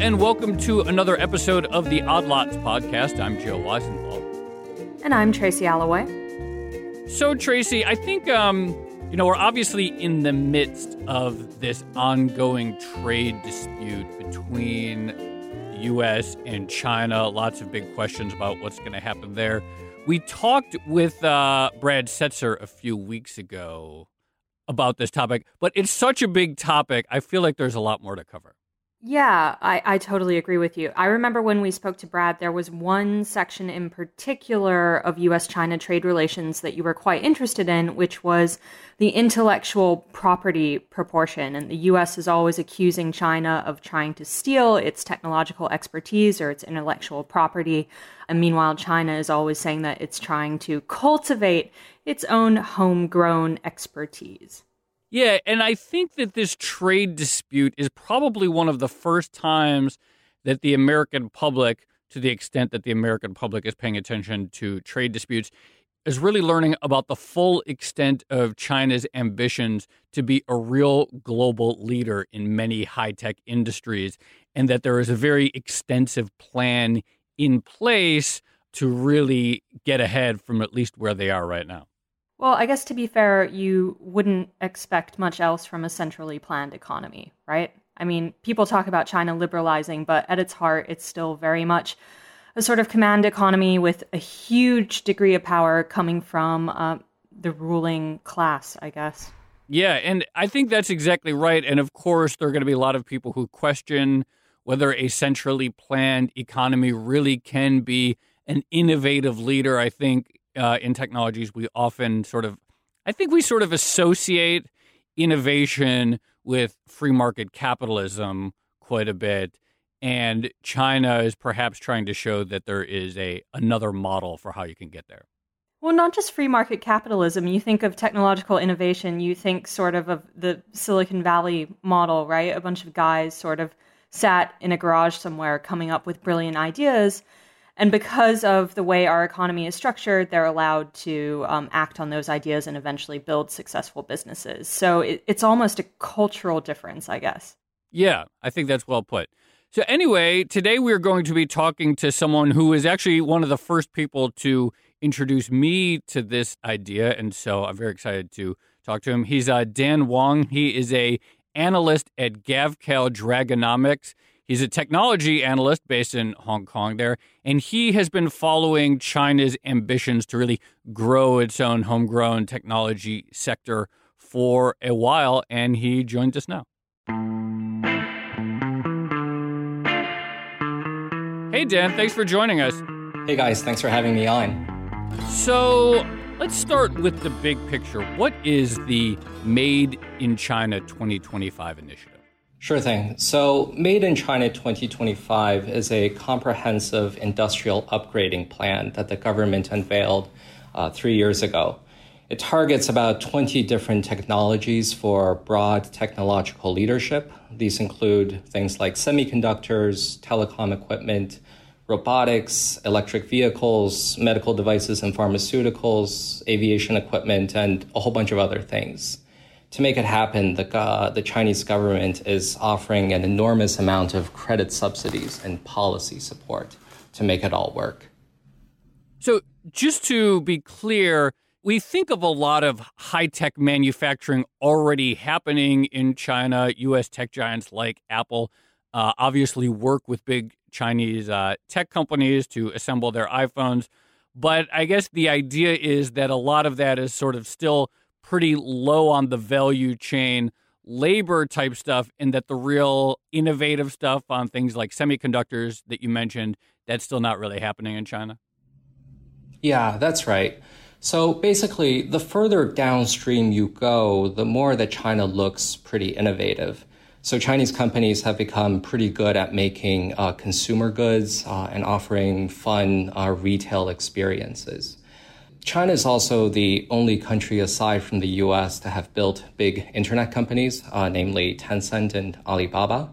and welcome to another episode of the Odd Lots podcast. I'm Joe Weisenthal. And I'm Tracy Alloway. So, Tracy, I think, um, you know, we're obviously in the midst of this ongoing trade dispute between the U.S. and China. Lots of big questions about what's going to happen there. We talked with uh, Brad Setser a few weeks ago about this topic, but it's such a big topic. I feel like there's a lot more to cover. Yeah, I, I totally agree with you. I remember when we spoke to Brad, there was one section in particular of US China trade relations that you were quite interested in, which was the intellectual property proportion. And the US is always accusing China of trying to steal its technological expertise or its intellectual property. And meanwhile, China is always saying that it's trying to cultivate its own homegrown expertise. Yeah, and I think that this trade dispute is probably one of the first times that the American public, to the extent that the American public is paying attention to trade disputes, is really learning about the full extent of China's ambitions to be a real global leader in many high tech industries, and that there is a very extensive plan in place to really get ahead from at least where they are right now. Well, I guess to be fair, you wouldn't expect much else from a centrally planned economy, right? I mean, people talk about China liberalizing, but at its heart, it's still very much a sort of command economy with a huge degree of power coming from uh, the ruling class, I guess. Yeah, and I think that's exactly right. And of course, there are going to be a lot of people who question whether a centrally planned economy really can be an innovative leader. I think uh, in technologies, we often sort of, I think we sort of associate innovation with free market capitalism quite a bit. And China is perhaps trying to show that there is a another model for how you can get there. Well, not just free market capitalism. You think of technological innovation, you think sort of of the Silicon Valley model, right? A bunch of guys sort of sat in a garage somewhere coming up with brilliant ideas and because of the way our economy is structured, they're allowed to um, act on those ideas and eventually build successful businesses. So it, it's almost a cultural difference, I guess. Yeah, I think that's well put. So, anyway, today we're going to be talking to someone who is actually one of the first people to introduce me to this idea. And so I'm very excited to talk to him. He's uh, Dan Wang. He is a analyst at Gavekal Dragonomics. He's a technology analyst based in Hong Kong there, and he has been following China's ambitions to really grow its own homegrown technology sector for a while, and he joins us now. Hey, Dan, thanks for joining us. Hey, guys, thanks for having me on. So, let's start with the big picture. What is the Made in China 2025 initiative? Sure thing. So, Made in China 2025 is a comprehensive industrial upgrading plan that the government unveiled uh, three years ago. It targets about 20 different technologies for broad technological leadership. These include things like semiconductors, telecom equipment, robotics, electric vehicles, medical devices and pharmaceuticals, aviation equipment, and a whole bunch of other things to make it happen, the, uh, the Chinese government is offering an enormous amount of credit subsidies and policy support to make it all work. So, just to be clear, we think of a lot of high tech manufacturing already happening in China. US tech giants like Apple uh, obviously work with big Chinese uh, tech companies to assemble their iPhones. But I guess the idea is that a lot of that is sort of still pretty low on the value chain labor type stuff and that the real innovative stuff on things like semiconductors that you mentioned that's still not really happening in China? Yeah, that's right. So basically, the further downstream you go, the more that China looks pretty innovative. So Chinese companies have become pretty good at making uh, consumer goods uh, and offering fun uh, retail experiences. China is also the only country aside from the US to have built big internet companies, uh, namely Tencent and Alibaba.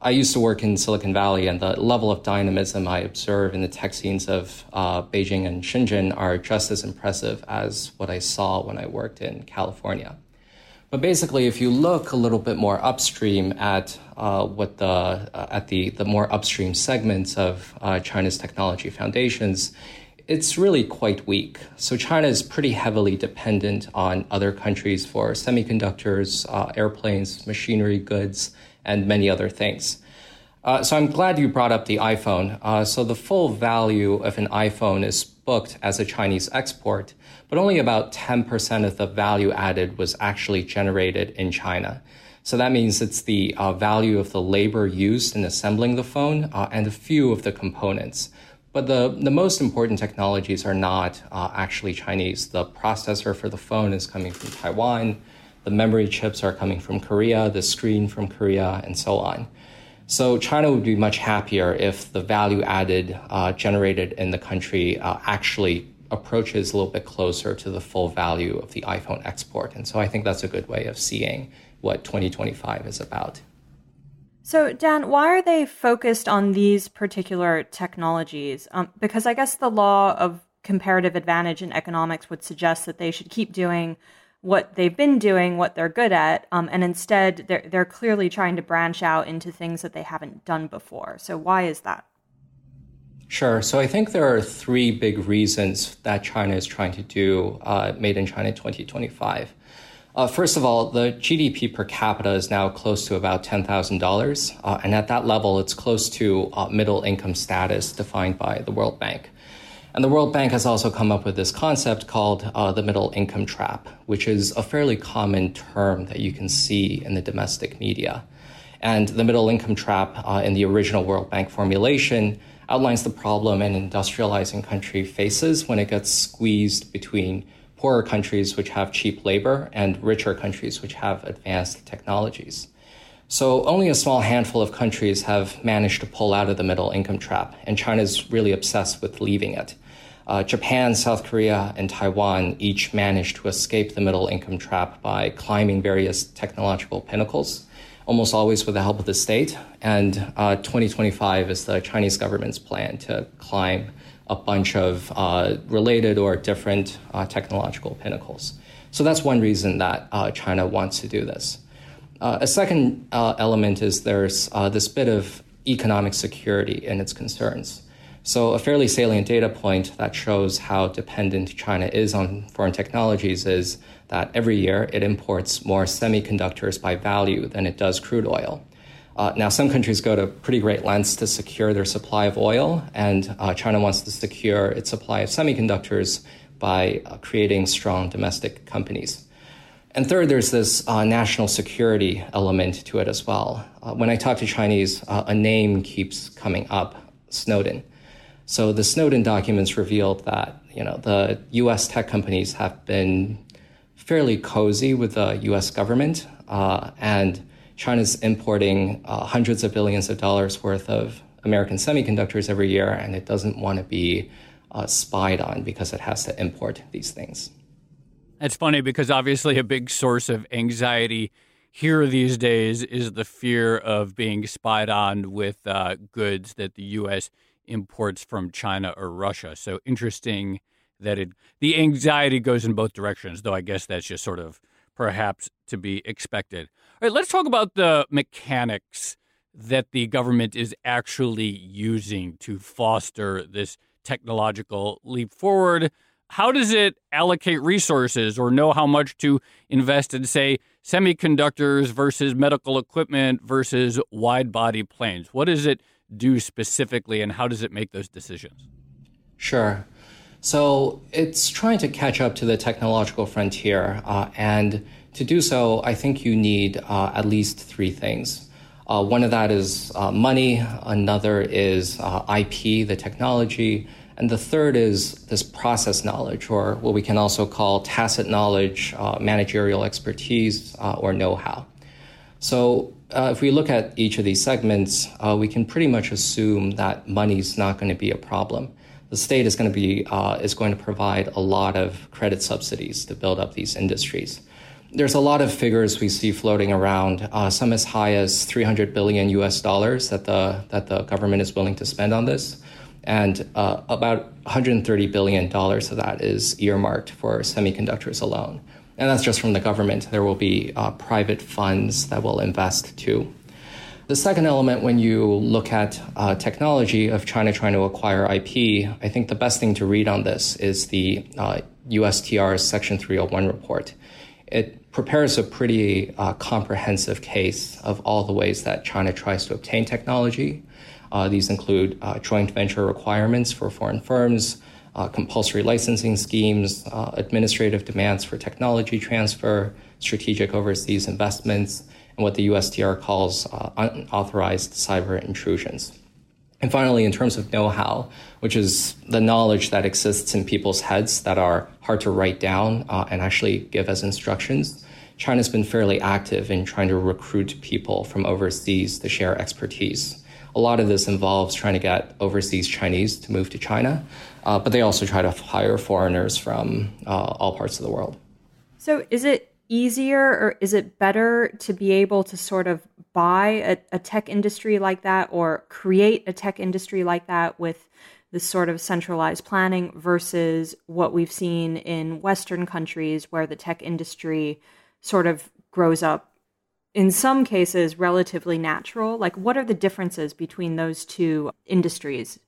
I used to work in Silicon Valley, and the level of dynamism I observe in the tech scenes of uh, Beijing and Shenzhen are just as impressive as what I saw when I worked in California. But basically, if you look a little bit more upstream at uh, what the uh, at the the more upstream segments of uh, China's technology foundations, it's really quite weak. So China is pretty heavily dependent on other countries for semiconductors, uh, airplanes, machinery, goods, and many other things. Uh, so I'm glad you brought up the iPhone. Uh, so the full value of an iPhone is booked as a Chinese export, but only about 10% of the value added was actually generated in China. So that means it's the uh, value of the labor used in assembling the phone uh, and a few of the components. But the, the most important technologies are not uh, actually Chinese. The processor for the phone is coming from Taiwan, the memory chips are coming from Korea, the screen from Korea, and so on. So China would be much happier if the value added uh, generated in the country uh, actually approaches a little bit closer to the full value of the iPhone export. And so I think that's a good way of seeing what 2025 is about. So, Dan, why are they focused on these particular technologies? Um, because I guess the law of comparative advantage in economics would suggest that they should keep doing what they've been doing, what they're good at, um, and instead they're they're clearly trying to branch out into things that they haven't done before. So why is that? Sure. So I think there are three big reasons that China is trying to do uh, Made in China 2025. Uh, first of all, the GDP per capita is now close to about $10,000. Uh, and at that level, it's close to uh, middle income status defined by the World Bank. And the World Bank has also come up with this concept called uh, the middle income trap, which is a fairly common term that you can see in the domestic media. And the middle income trap uh, in the original World Bank formulation outlines the problem an industrializing country faces when it gets squeezed between poorer countries which have cheap labor and richer countries which have advanced technologies. So only a small handful of countries have managed to pull out of the middle income trap, and China is really obsessed with leaving it. Uh, Japan, South Korea, and Taiwan each managed to escape the middle income trap by climbing various technological pinnacles, almost always with the help of the state. And uh, 2025 is the Chinese government's plan to climb a bunch of uh, related or different uh, technological pinnacles. So that's one reason that uh, China wants to do this. Uh, a second element is there's this bit of economic security in its concerns. So, a fairly salient data point that shows how dependent China is on foreign technologies is that every year it imports more semiconductors by value than it does crude oil. Uh, now, some countries go to pretty great lengths to secure their supply of oil, and uh, China wants to secure its supply of semiconductors by uh, creating strong domestic companies. And third, there's this uh, national security element to it as well. Uh, when I talk to Chinese, uh, a name keeps coming up Snowden. So the Snowden documents revealed that you know the U.S. tech companies have been fairly cozy with the U.S. government, and China's importing uh, hundreds of billions of dollars worth of American semiconductors every year, and it doesn't want to be uh, spied on because it has to import these things. That's funny because obviously a big source of anxiety here these days is the fear of being spied on with uh, goods that the U.S imports from China or Russia. So interesting that it the anxiety goes in both directions, though I guess that's just sort of perhaps to be expected. All right, let's talk about the mechanics that the government is actually using to foster this technological leap forward. How does it allocate resources or know how much to invest in, say, semiconductors versus medical equipment versus wide body planes? What does it do specifically, and how does it make those decisions? Sure. So it's trying to catch up to the technological frontier. Uh, and to do so, I think you need uh, at least three things. Uh, one of that is uh, money, another is uh, IP, the technology, and the third is this process knowledge, or what we can also call tacit knowledge, uh, managerial expertise, or know how. So uh, if we look at each of these segments, uh, we can pretty much assume that money is not going to be a problem. The state is going to be uh, is going to provide a lot of credit subsidies to build up these industries. There's a lot of figures we see floating around, uh, some as high as 300 billion U.S. dollars that the that the government is willing to spend on this, and uh, about 130 billion dollars of that is earmarked for semiconductors alone. And that's just from the government. There will be uh, private funds that will invest too. The second element, when you look at uh, technology of China trying to acquire IP, I think the best thing to read on this is the uh, USTR's Section 301 report. It prepares a pretty uh, comprehensive case of all the ways that China tries to obtain technology. Uh, these include uh, joint venture requirements for foreign firms, uh, compulsory licensing schemes, administrative demands for technology transfer, strategic overseas investments, and what the USTR calls uh, unauthorized cyber intrusions. And finally, in terms of know how, which is the knowledge that exists in people's heads that are hard to write down uh, and actually give as instructions, China's been fairly active in trying to recruit people from overseas to share expertise. A lot of this involves trying to get overseas Chinese to move to China, uh, but they also try to hire foreigners from uh, all parts of the world. So, is it easier or is it better to be able to sort of buy a, a, tech industry like that or create a tech industry like that with this sort of centralized planning versus what we've seen in Western countries where the tech industry sort of grows up in some cases relatively natural? Like, what are the differences between those two industries?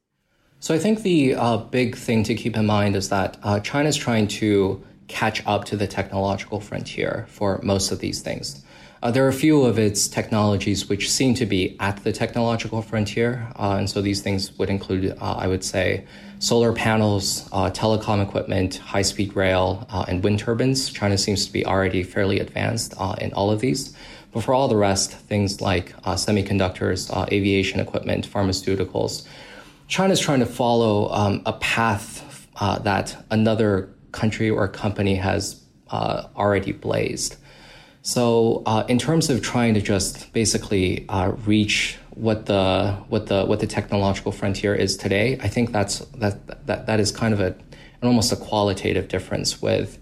So, I think the uh, big thing to keep in mind is that uh, China is trying to catch up to the technological frontier for most of these things. Uh, there are a few of its technologies which seem to be at the technological frontier. Uh, and so these things would include, uh, I would say, solar panels, uh, telecom equipment, high speed rail, uh, and wind turbines. China seems to be already fairly advanced uh, in all of these. But for all the rest, things like semiconductors, aviation equipment, pharmaceuticals, China is trying to follow um, a path that another country or company has uh, already blazed. So, uh, in terms of trying to just basically uh, reach what the what the what the technological frontier is today, I think that's that that that is kind of a an almost a qualitative difference with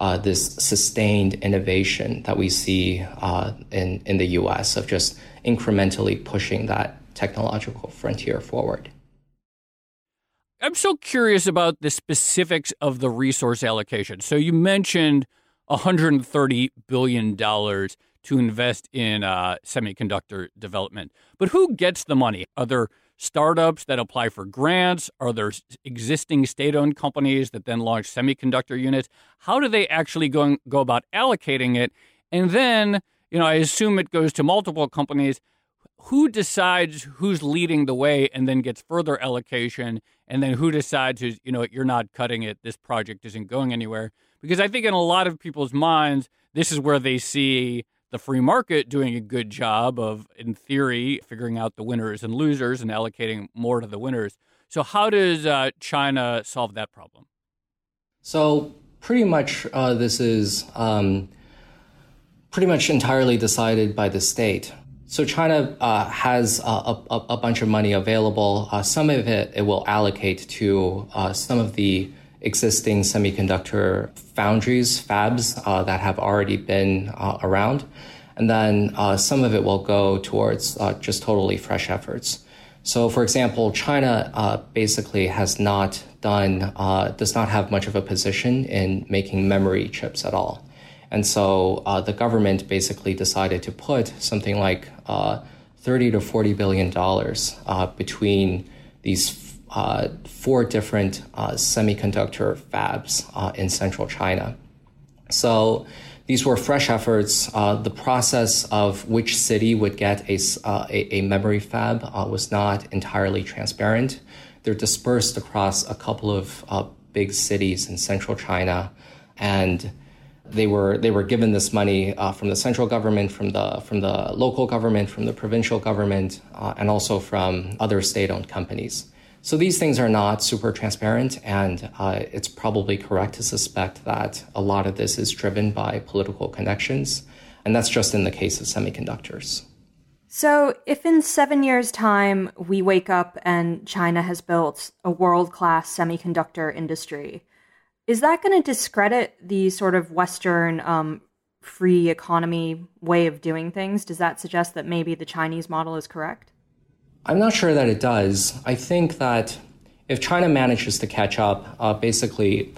uh, this sustained innovation that we see uh, in in the U.S. of just incrementally pushing that technological frontier forward. I'm so curious about the specifics of the resource allocation. So you mentioned 130 billion dollars to invest in uh, semiconductor development, but who gets the money? Are there startups that apply for grants? Are there existing state-owned companies that then launch semiconductor units? How do they actually go go about allocating it? And then, you know, I assume it goes to multiple companies who decides who's leading the way and then gets further allocation and then who decides who's you know you're not cutting it this project isn't going anywhere. Because i think in a lot of people's minds this is where they see the free market doing a good job of in theory figuring out the winners and losers and allocating more to the winners. So how does uh, china solve that problem? So pretty much uh, this is um, pretty much entirely decided by the state so China uh, has a, a, a, bunch of money available. Uh, some of it it will allocate to uh, some of the existing semiconductor foundries, fabs uh, that have already been uh, around, and then uh, some of it will go towards just totally fresh efforts. So, for example, China basically has not done, does not have much of a position in making memory chips at all. And so uh, the government basically decided to put something like uh, 30 to 40 billion dollars uh, between these uh, four different uh, semiconductor fabs uh, in central China. So these were fresh efforts. the process of which city would get a, a, a, memory fab was not entirely transparent. They're dispersed across a couple of big cities in central China. And they were they were given this money uh, from the central government, from the from the local government, from the provincial government, uh, and also from other state-owned companies. So these things are not super transparent, and uh, it's probably correct to suspect that a lot of this is driven by political connections, and that's just in the case of semiconductors. So, if in seven years' time we wake up and China has built a world class semiconductor industry, is that going to discredit the sort of Western um, free economy way of doing things? Does that suggest that maybe the Chinese model is correct? I'm not sure that it does. I think that if China manages to catch up, uh, basically,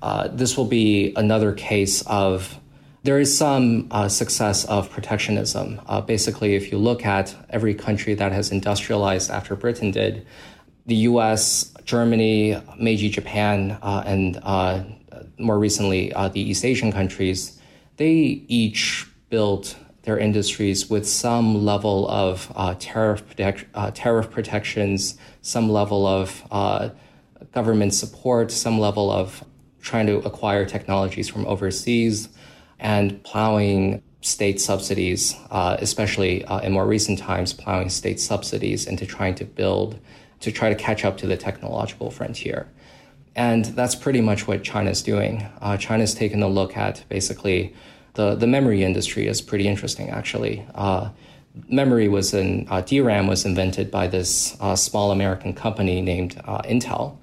uh, this will be another case of there is some uh, success of protectionism. Uh, basically, if you look at every country that has industrialized after Britain did, the US, Germany, Meiji Japan, uh, and uh, more recently uh, the East Asian countries, they each built their industries with some level of uh, tariff, protect, uh, tariff protections, some level of uh, government support, some level of trying to acquire technologies from overseas, and plowing state subsidies, especially in more recent times, plowing state subsidies into trying to build, to try to catch up to the technological frontier. And that's pretty much what China's doing. Uh, China's taken a look at basically the, the memory industry is pretty interesting, actually. Uh, memory was in, uh, DRAM was invented by this uh, small American company named uh, Intel.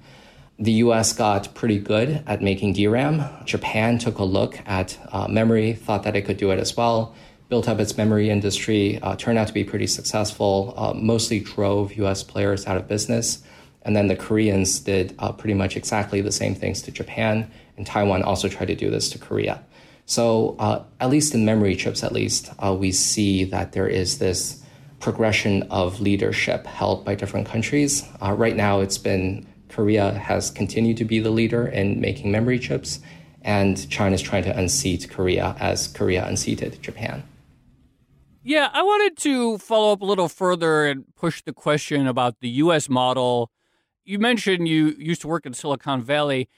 The US got pretty good at making DRAM. Japan took a look at uh, memory, thought that it could do it as well, built up its memory industry, turned out to be pretty successful, mostly drove US players out of business. And then the Koreans did uh, pretty much exactly the same things to Japan, and Taiwan also tried to do this to Korea. So, uh, at least in memory chips, at least, uh, we see that there is this progression of leadership held by different countries. Uh, right now, it's been Korea has continued to be the leader in making memory chips, and China is trying to unseat Korea as Korea unseated Japan. Yeah, I wanted to follow up a little further and push the question about the U.S. model you mentioned you used to work in Silicon Valley.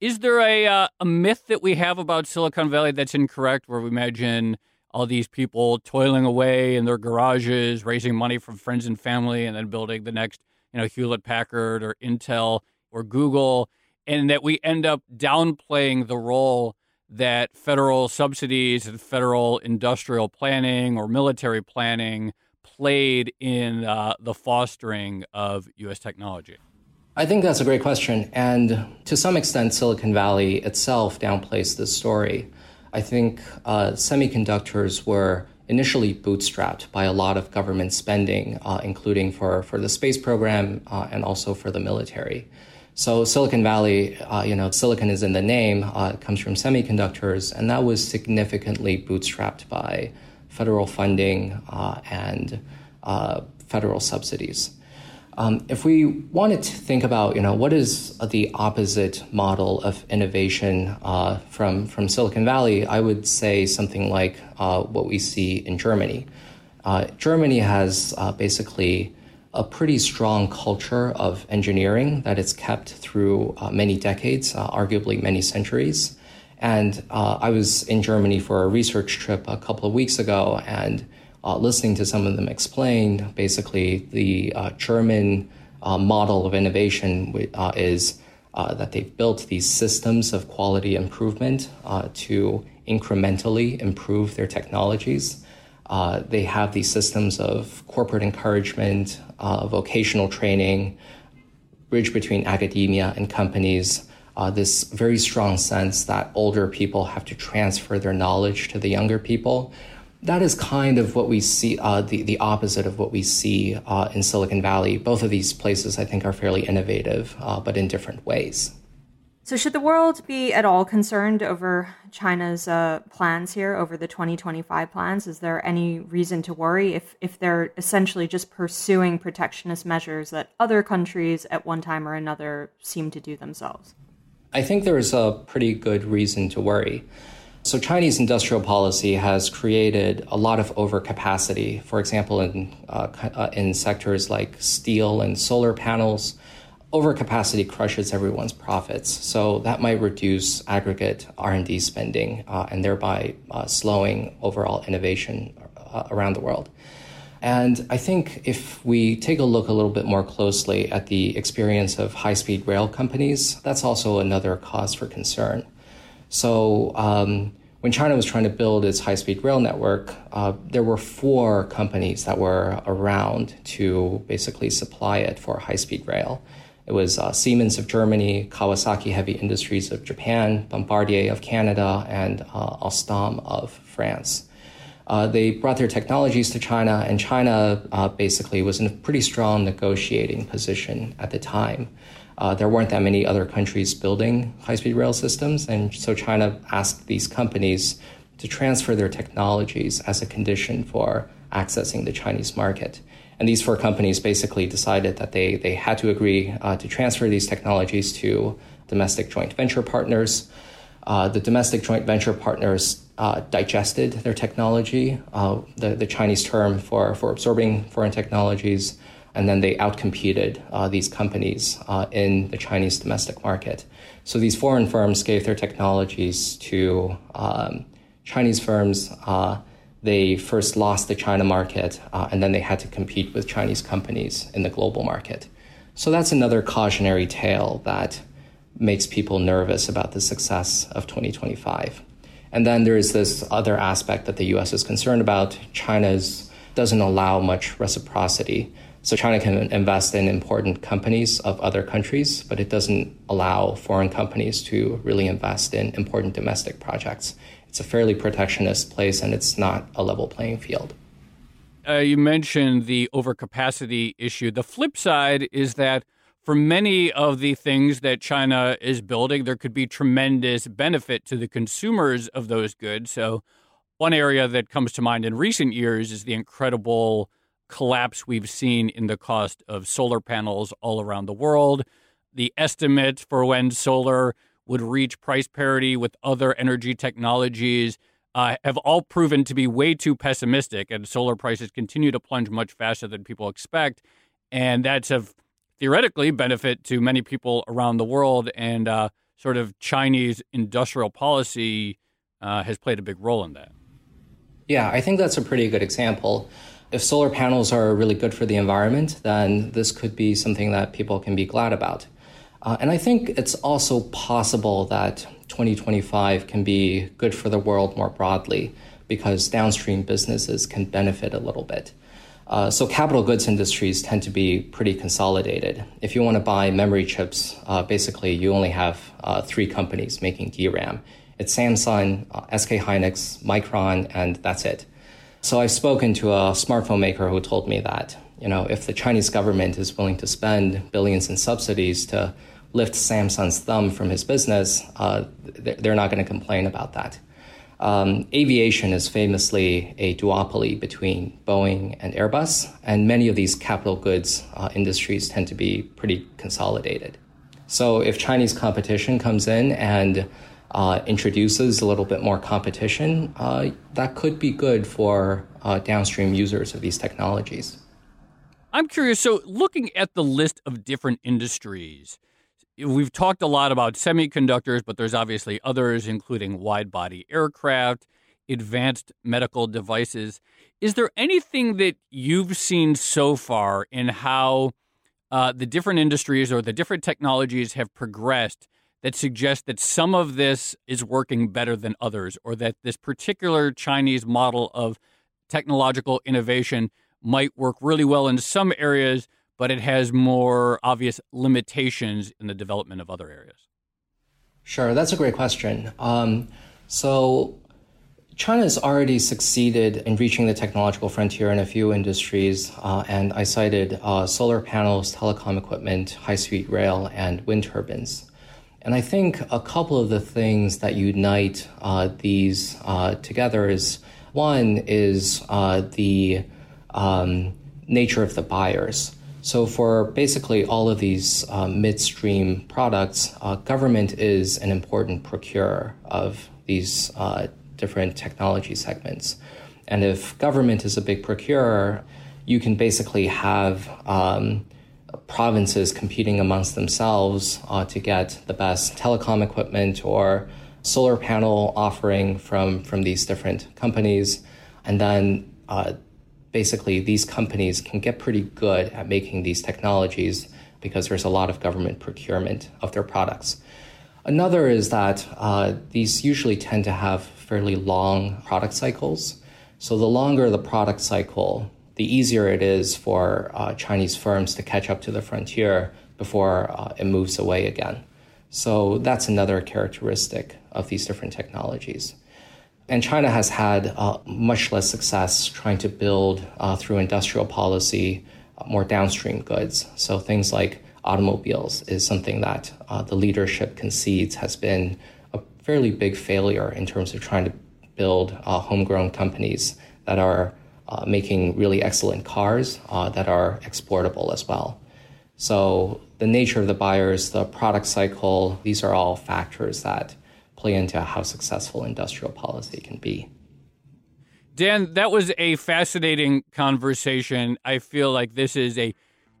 Is there a uh, a myth that we have about Silicon Valley that's incorrect, where we imagine all these people toiling away in their garages, raising money from friends and family, and then building the next, you know, Hewlett Packard or Intel or Google, and that we end up downplaying the role that federal subsidies and federal industrial planning or military planning played in uh, the fostering of U.S. technology? I think that's a great question. And to some extent, Silicon Valley itself downplays this story. I think uh, semiconductors were initially bootstrapped by a lot of government spending, uh, including for, for the space program uh, and also for the military. So Silicon Valley, uh, you know, silicon is in the name, uh, it comes from semiconductors, and that was significantly bootstrapped by federal funding uh, and federal subsidies. Um, if we wanted to think about, you know, what is the opposite model of innovation uh, from from Silicon Valley, I would say something like uh, what we see in Germany. Uh, Germany has uh, basically a pretty strong culture of engineering that it's kept through uh, many decades, uh, arguably many centuries. And I was in Germany for a research trip a couple of weeks ago, and uh, listening to some of them explain, basically the uh, German uh, model of innovation uh, is uh, that they've built these systems of quality improvement uh, to incrementally improve their technologies. they have these systems of corporate encouragement, vocational training, bridge between academia and companies. Uh, this very strong sense that older people have to transfer their knowledge to the younger people, that is kind of what we see, uh, the, the opposite of what we see uh, in Silicon Valley. Both of these places, I think, are fairly innovative, uh, but in different ways. So, should the world be at all concerned over China's uh, plans here, over the 2025 plans? Is there any reason to worry if, if they're essentially just pursuing protectionist measures that other countries at one time or another seem to do themselves? I think there is a pretty good reason to worry. So, Chinese industrial policy has created a lot of overcapacity. For example, in uh, uh, in sectors like steel and solar panels, overcapacity crushes everyone's profits. So that might reduce aggregate R and D spending uh, and thereby uh, slowing overall innovation uh, around the world. And I think if we take a look a little bit more closely at the experience of high speed rail companies, that's also another cause for concern. So um, when China was trying to build its high speed rail network, uh, there were four companies that were around to basically supply it for high speed rail. It was uh, Siemens of Germany, Kawasaki Heavy Industries of Japan, Bombardier of Canada, and uh, Alstom of France. Uh, they brought their technologies to China, and China uh, basically was in a pretty strong negotiating position at the time. uh, there weren't that many other countries building high speed rail systems. And so China asked these companies to transfer their technologies as a condition for accessing the Chinese market. And these four companies basically decided that they, they had to agree uh, to transfer these technologies to domestic joint venture partners. Uh, the domestic joint venture partners uh, digested their technology, uh, the, the Chinese term for, for absorbing foreign technologies, and then they outcompeted uh, these companies uh, in the Chinese domestic market. So these foreign firms gave their technologies to um, Chinese firms. They first lost the China market, uh, and then they had to compete with Chinese companies in the global market. So that's another cautionary tale that makes people nervous about the success of 2025. And then there is this other aspect that the US is concerned about. China doesn't allow much reciprocity. So China can invest in important companies of other countries, but it doesn't allow foreign companies to really invest in important domestic projects. It's a fairly protectionist place and it's not a level playing field. Uh, you mentioned the overcapacity issue. The flip side is that for many of the things that China is building, there could be tremendous benefit to the consumers of those goods. So, one area that comes to mind in recent years is the incredible collapse we've seen in the cost of solar panels all around the world. The estimate for when solar would reach price parity with other energy technologies uh, have all proven to be way too pessimistic, and solar prices continue to plunge much faster than people expect. And that's of theoretically benefit to many people around the world. And uh, sort of Chinese industrial policy uh, has played a big role in that. Yeah, I think that's a pretty good example. If solar panels are really good for the environment, then this could be something that people can be glad about. Uh, and I think it's also possible that 2025 can be good for the world more broadly because downstream businesses can benefit a little bit. Uh, so capital goods industries tend to be pretty consolidated. If you want to buy memory chips, uh, basically you only have uh, three companies making DRAM. It's Samsung, uh, SK Hynix, Micron, and that's it. So I've spoken to a smartphone maker who told me that you know if the Chinese government is willing to spend billions in subsidies to lift Samsung's thumb from his business, uh, they're not going to complain about that. Um, aviation is famously a duopoly between Boeing and Airbus, and many of these capital goods uh, industries tend to be pretty consolidated. So, if Chinese competition comes in and uh, introduces a little bit more competition, uh, that could be good for uh, downstream users of these technologies. I'm curious. So, looking at the list of different industries, we've talked a lot about semiconductors, but there's obviously others, including wide body aircraft, advanced medical devices. Is there anything that you've seen so far in how uh, the different industries or the different technologies have progressed that suggest that some of this is working better than others, or that this particular Chinese model of technological innovation might work really well in some areas, but it has more obvious limitations in the development of other areas? Sure, that's a great question. Um, so, China has already succeeded in reaching the technological frontier in a few industries, uh, and I cited uh, solar panels, telecom equipment, high speed rail, and wind turbines. And I think a couple of the things that unite uh, these uh, together is one is uh, the um, nature of the buyers. So, for basically all of these uh, midstream products, uh, government is an important procurer of these uh, different technology segments. And if government is a big procurer, you can basically have um, provinces competing amongst themselves uh, to get the best telecom equipment or solar panel offering from, from these different companies. And then uh, basically these companies can get pretty good at making these technologies because there's a lot of government procurement of their products. Another is that uh, these usually tend to have fairly long product cycles. So the longer the product cycle, the easier it is for uh, Chinese firms to catch up to the frontier before uh, it moves away again. So that's another characteristic of these different technologies. And China has had uh, much less success trying to build uh, through industrial policy uh, more downstream goods. So things like automobiles is something that uh, the leadership concedes has been a fairly big failure in terms of trying to build uh, homegrown companies that are making really excellent cars that are exportable as well. So, the nature of the buyers, the product cycle, these are all factors that play into how successful industrial policy can be. Dan, that was a fascinating conversation. I feel like this is a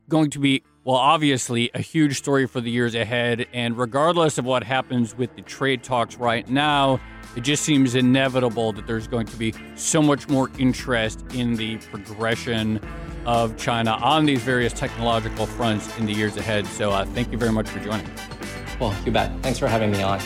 going to be well, obviously, a huge story for the years ahead. And regardless of what happens with the trade talks right now, it just seems inevitable that there's going to be so much more interest in the progression of China on these various technological fronts in the years ahead. So, uh, thank you very much for joining. Well, you bet. Thanks for having me on.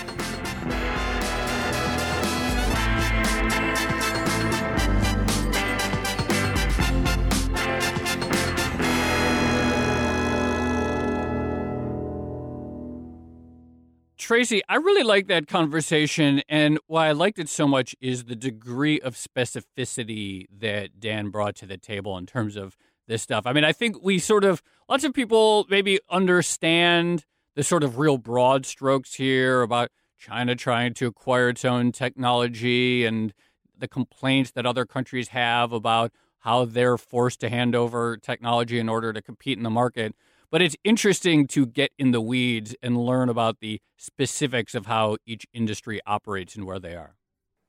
Tracy, I really like that conversation. And why I liked it so much is the degree of specificity that Dan brought to the table in terms of this stuff. I mean, I think we sort of, lots of people maybe understand the sort of real broad strokes here about China trying to acquire its own technology and the complaints that other countries have about how they're forced to hand over technology in order to compete in the market. But it's interesting to get in the weeds and learn about the specifics of how each industry operates and where they are.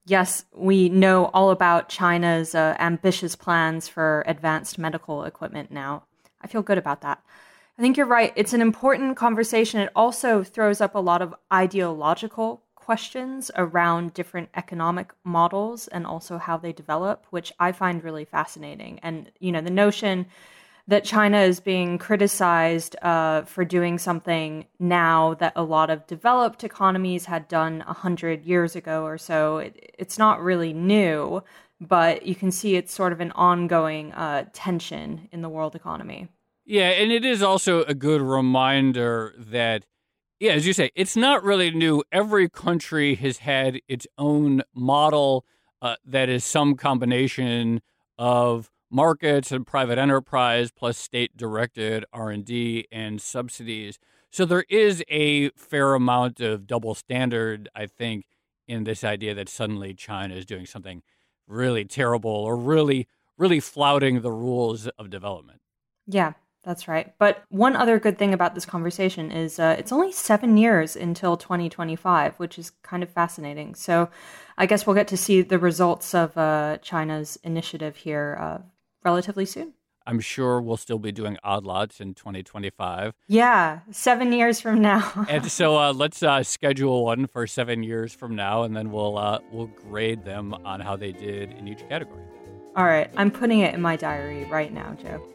Yes, we know all about China's uh, ambitious plans for advanced medical equipment now. I feel good about that. I think you're right. It's an important conversation. It also throws up a lot of ideological questions around different economic models and also how they develop, which I find really fascinating. And, you know, the notion that China is being criticized uh, for doing something now that a lot of developed economies had done a hundred years ago or so. It, it's not really new, but you can see it's sort of an ongoing uh, tension in the world economy. Yeah, and it is also a good reminder that, yeah, as you say, it's not really new. Every country has had its own model uh, that is some combination of markets and private enterprise plus state directed R&D and subsidies. So there is a fair amount of double standard I think in this idea that suddenly China is doing something really terrible or really really flouting the rules of development. Yeah, that's right. But one other good thing about this conversation is uh, it's only seven years until 2025, which is kind of fascinating. So I guess we'll get to see the results of uh, China's initiative here uh, relatively soon. I'm sure we'll still be doing odd lots in 2025. Yeah, seven years from now. and so uh, let's uh, schedule one for seven years from now, and then we'll uh, we'll grade them on how they did in each category. All right, I'm putting it in my diary right now, Joe.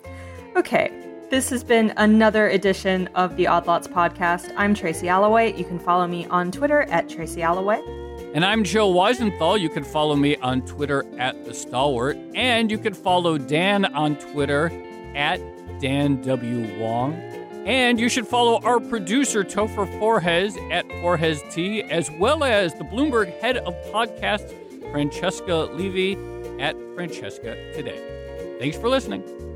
Okay, this has been another edition of the Odd Lots podcast. I'm Tracy Alloway. You can follow me on Twitter at Tracy Alloway. And I'm Joe Weisenthal. You can follow me on Twitter at The Stalwart. And you can follow Dan on Twitter at Dan W. Wang. And you should follow our producer, Topher Forhecz, at Forhecz T, as well as the Bloomberg head of podcasts, Francesca Levy, at Francesca Today. Thanks for listening.